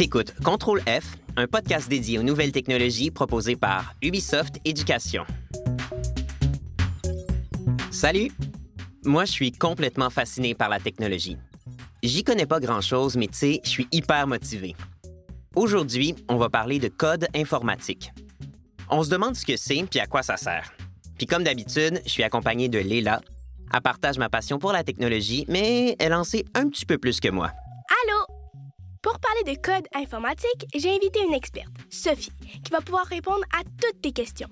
T'écoutes Contrôle F, un podcast dédié aux nouvelles technologies proposé par Ubisoft Éducation. Salut! Moi, je suis complètement fasciné par la technologie. J'y connais pas grand-chose, mais tu sais, je suis hyper motivé. Aujourd'hui, on va parler de code informatique. On se demande ce que c'est puis à quoi ça sert. Puis comme d'habitude, je suis accompagné de Léla. Elle partage ma passion pour la technologie, mais elle en sait un petit peu plus que moi. Pour parler de code informatique, j'ai invité une experte, Sophie, qui va pouvoir répondre à toutes tes questions.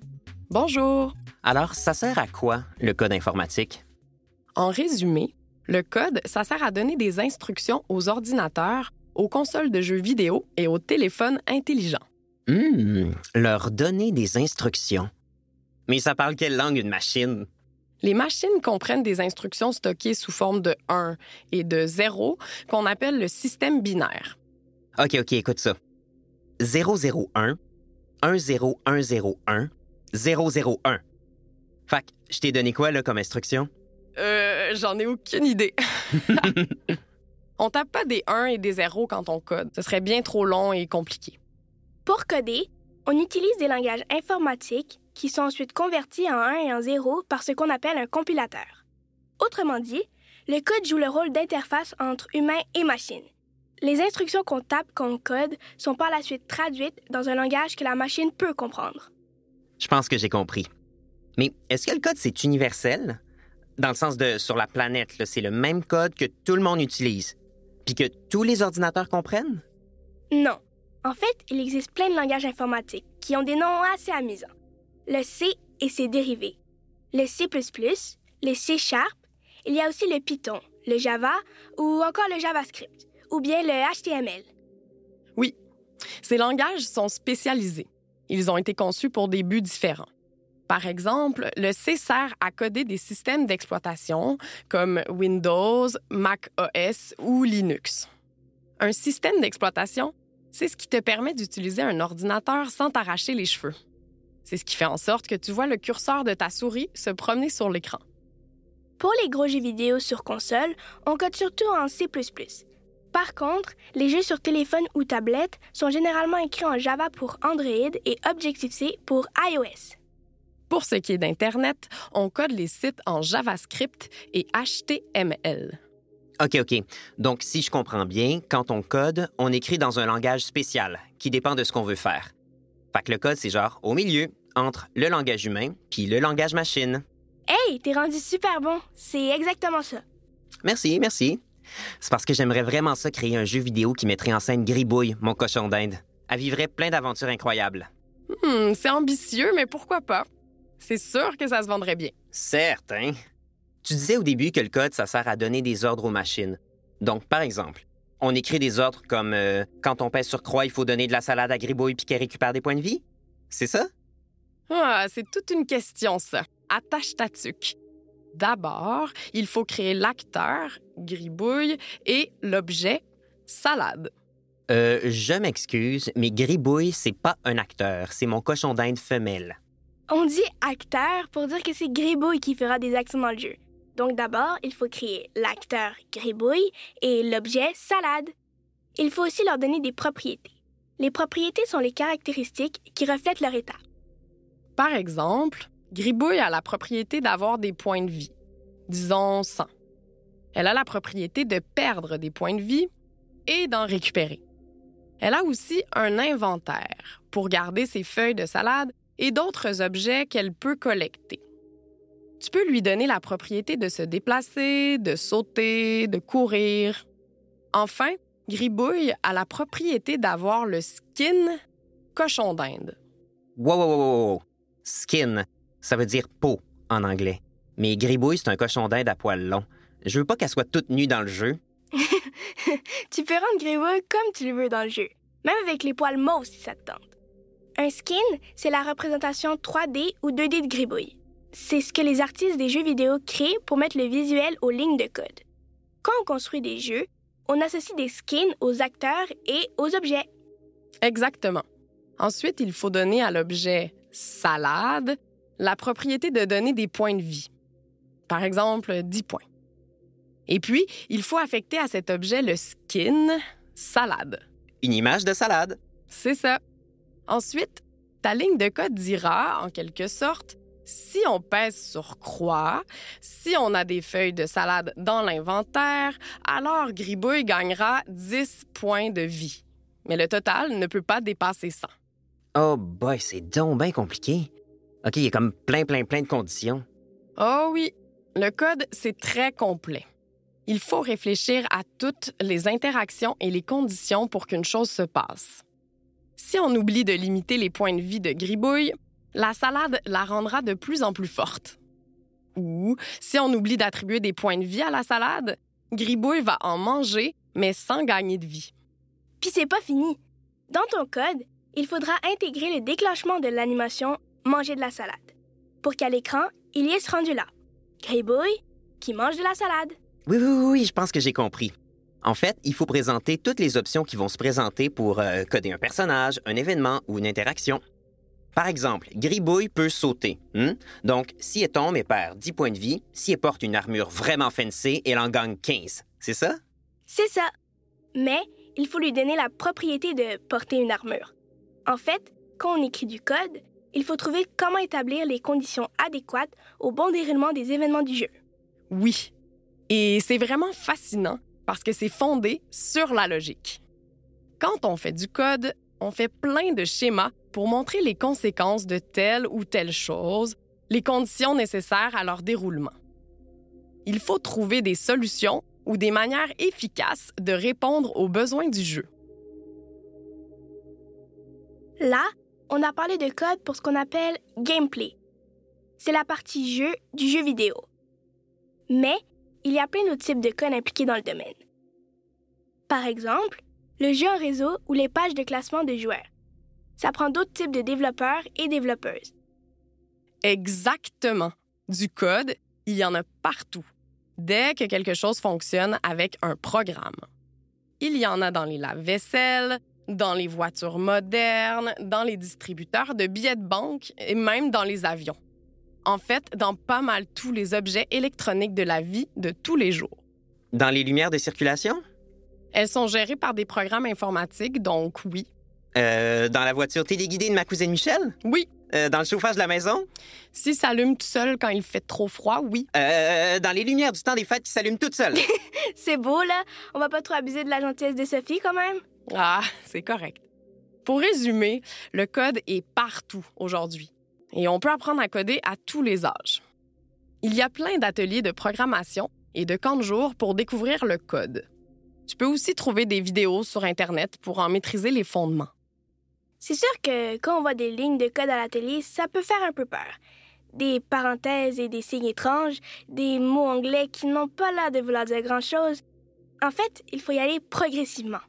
Bonjour. Alors, ça sert à quoi, le code informatique? En résumé, le code, ça sert à donner des instructions aux ordinateurs, aux consoles de jeux vidéo et aux téléphones intelligents. Hum, leur donner des instructions. Mais ça parle quelle langue, une machine? Les machines comprennent des instructions stockées sous forme de 1 et de 0 qu'on appelle le système binaire. OK, OK, écoute ça. 001, 10101, 001. Fait que, je t'ai donné quoi, là, comme instruction? Euh, j'en ai aucune idée. on tape pas des 1 et des 0 quand on code. Ce serait bien trop long et compliqué. Pour coder, on utilise des langages informatiques qui sont ensuite convertis en 1 et en 0 par ce qu'on appelle un compilateur. Autrement dit, le code joue le rôle d'interface entre humain et machine. Les instructions qu'on tape quand on code sont par la suite traduites dans un langage que la machine peut comprendre. Je pense que j'ai compris. Mais est-ce que le code, c'est universel? Dans le sens de sur la planète, c'est le même code que tout le monde utilise, puis que tous les ordinateurs comprennent? Non. En fait, il existe plein de langages informatiques qui ont des noms assez amusants. Le C et ses dérivés. Le C++, le C Sharp, il y a aussi le Python, le Java ou encore le JavaScript, ou bien le HTML. Oui, ces langages sont spécialisés. Ils ont été conçus pour des buts différents. Par exemple, le C sert à coder des systèmes d'exploitation comme Windows, Mac OS ou Linux. Un système d'exploitation, c'est ce qui te permet d'utiliser un ordinateur sans t'arracher les cheveux. C'est ce qui fait en sorte que tu vois le curseur de ta souris se promener sur l'écran. Pour les gros jeux vidéo sur console, on code surtout en C++. Par contre, les jeux sur téléphone ou tablette sont généralement écrits en Java pour Android et Objective-C pour iOS. Pour ce qui est d'Internet, on code les sites en JavaScript et HTML. OK, OK. Donc, si je comprends bien, quand on code, on écrit dans un langage spécial qui dépend de ce qu'on veut faire. Fait que le code, c'est genre au milieu, entre le langage humain puis le langage machine. Hey, t'es rendu super bon. C'est exactement ça. Merci, merci. C'est parce que j'aimerais vraiment ça créer un jeu vidéo qui mettrait en scène Gribouille, mon cochon d'Inde. Elle vivrait plein d'aventures incroyables. Hmm, c'est ambitieux, mais pourquoi pas? C'est sûr que ça se vendrait bien. Certain. Tu disais au début que le code, ça sert à donner des ordres aux machines. Donc, par exemple, on écrit des ordres comme euh, quand on pèse sur croix, il faut donner de la salade à Gribouille puis qu'elle récupère des points de vie. C'est ça? Ah, c'est toute une question, ça. Attache ta tuque. D'abord, il faut créer l'acteur, gribouille, et l'objet, salade. Euh, je m'excuse, mais Gribouille, c'est pas un acteur, c'est mon cochon d'Inde femelle. On dit acteur pour dire que c'est Gribouille qui fera des actions dans le jeu. Donc d'abord, il faut créer l'acteur Gribouille et l'objet salade. Il faut aussi leur donner des propriétés. Les propriétés sont les caractéristiques qui reflètent leur état. Par exemple, Gribouille a la propriété d'avoir des points de vie, disons 100. Elle a la propriété de perdre des points de vie et d'en récupérer. Elle a aussi un inventaire pour garder ses feuilles de salade et d'autres objets qu'elle peut collecter. Tu peux lui donner la propriété de se déplacer, de sauter, de courir. Enfin, Gribouille a la propriété d'avoir le skin cochon d'Inde. Wow, wow, wow, wow. Skin, ça veut dire peau en anglais. Mais Gribouille, c'est un cochon d'Inde à poils longs. Je veux pas qu'elle soit toute nue dans le jeu. tu peux rendre Gribouille comme tu le veux dans le jeu, même avec les poils mauves si ça te tente. Un skin, c'est la représentation 3D ou 2D de Gribouille. C'est ce que les artistes des jeux vidéo créent pour mettre le visuel aux lignes de code. Quand on construit des jeux, on associe des skins aux acteurs et aux objets. Exactement. Ensuite, il faut donner à l'objet salade la propriété de donner des points de vie. Par exemple, 10 points. Et puis, il faut affecter à cet objet le skin salade. une image de salade. C'est ça. Ensuite, ta ligne de code dira, en quelque sorte, si on pèse sur croix, si on a des feuilles de salade dans l'inventaire, alors Gribouille gagnera 10 points de vie. Mais le total ne peut pas dépasser 100. Oh boy, c'est donc bien compliqué. OK, il y a comme plein, plein, plein de conditions. Oh oui, le code, c'est très complet. Il faut réfléchir à toutes les interactions et les conditions pour qu'une chose se passe. Si on oublie de limiter les points de vie de Gribouille, la salade la rendra de plus en plus forte. Ou si on oublie d'attribuer des points de vie à la salade, Gribouille va en manger, mais sans gagner de vie. Puis c'est pas fini. Dans ton code, il faudra intégrer le déclenchement de l'animation Manger de la salade pour qu'à l'écran, il y ait ce rendu-là. Gribouille qui mange de la salade. Oui, oui, oui, oui, je pense que j'ai compris. En fait, il faut présenter toutes les options qui vont se présenter pour euh, coder un personnage, un événement ou une interaction. Par exemple, Gribouille peut sauter. hmm? Donc, si elle tombe, elle perd 10 points de vie. Si elle porte une armure vraiment fancy, elle en gagne 15. C'est ça? C'est ça. Mais il faut lui donner la propriété de porter une armure. En fait, quand on écrit du code, il faut trouver comment établir les conditions adéquates au bon déroulement des événements du jeu. Oui. Et c'est vraiment fascinant parce que c'est fondé sur la logique. Quand on fait du code, on fait plein de schémas pour montrer les conséquences de telle ou telle chose, les conditions nécessaires à leur déroulement. Il faut trouver des solutions ou des manières efficaces de répondre aux besoins du jeu. Là, on a parlé de code pour ce qu'on appelle gameplay. C'est la partie jeu du jeu vidéo. Mais il y a plein d'autres types de code impliqués dans le domaine. Par exemple, le jeu en réseau ou les pages de classement de joueurs. Ça prend d'autres types de développeurs et développeuses. Exactement. Du code, il y en a partout. Dès que quelque chose fonctionne avec un programme. Il y en a dans les lave-vaisselle, dans les voitures modernes, dans les distributeurs de billets de banque et même dans les avions. En fait, dans pas mal tous les objets électroniques de la vie de tous les jours. Dans les lumières de circulation? Elles sont gérées par des programmes informatiques, donc oui. Euh, dans la voiture téléguidée de ma cousine Michel? Oui, Euh, dans le chauffage de la maison? si ça allume tout seul quand il fait trop froid, oui. Euh, dans les lumières du temps des fêtes qui s'allument toutes seules? C'est beau, là. On va pas trop abuser de la gentillesse de Sophie, quand même. Ah, c'est correct. Pour résumer, le code est partout aujourd'hui et on peut apprendre à coder à tous les âges. Il y a plein d'ateliers de programmation et de camps de jour pour découvrir le code. Tu peux aussi trouver des vidéos sur Internet pour en maîtriser les fondements. C'est sûr que quand on voit des lignes de code à la télé, ça peut faire un peu peur. Des parenthèses et des signes étranges, des mots anglais qui n'ont pas l'air de vouloir dire grand-chose. En fait, il faut y aller progressivement.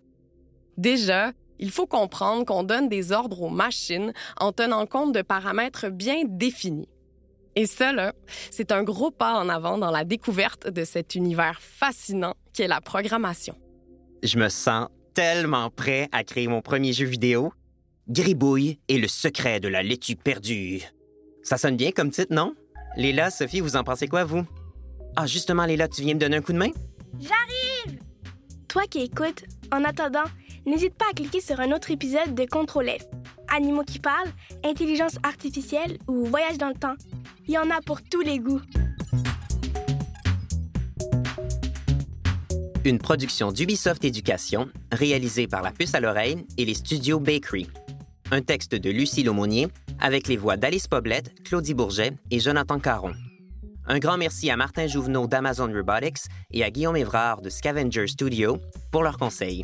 Déjà, il faut comprendre qu'on donne des ordres aux machines en tenant compte de paramètres bien définis. Et là, c'est un gros pas en avant dans la découverte de cet univers fascinant qu'est la programmation. Je me sens tellement prêt à créer mon premier jeu vidéo. Gribouille et le secret de la laitue perdue. Ça sonne bien comme titre, non? Léla, Sophie, vous en pensez quoi, vous? Ah, justement, Léla, tu viens me donner un coup de main? Toi qui écoutes, en attendant, n'hésite pas à cliquer sur un autre épisode de Contrôle F. Animaux qui parlent, intelligence artificielle ou voyage dans le temps. Il y en a pour tous les goûts. Une production d'Ubisoft Éducation, réalisée par La Puce à l'oreille et les studios Bakery. Un texte de Lucie Laumonier, avec les voix d'Alice Poblette, Claudie Bourget et Jonathan Caron. Un grand merci à Martin Jouvenot d'Amazon Robotics et à Guillaume Évrard de Scavenger Studio pour leurs conseils.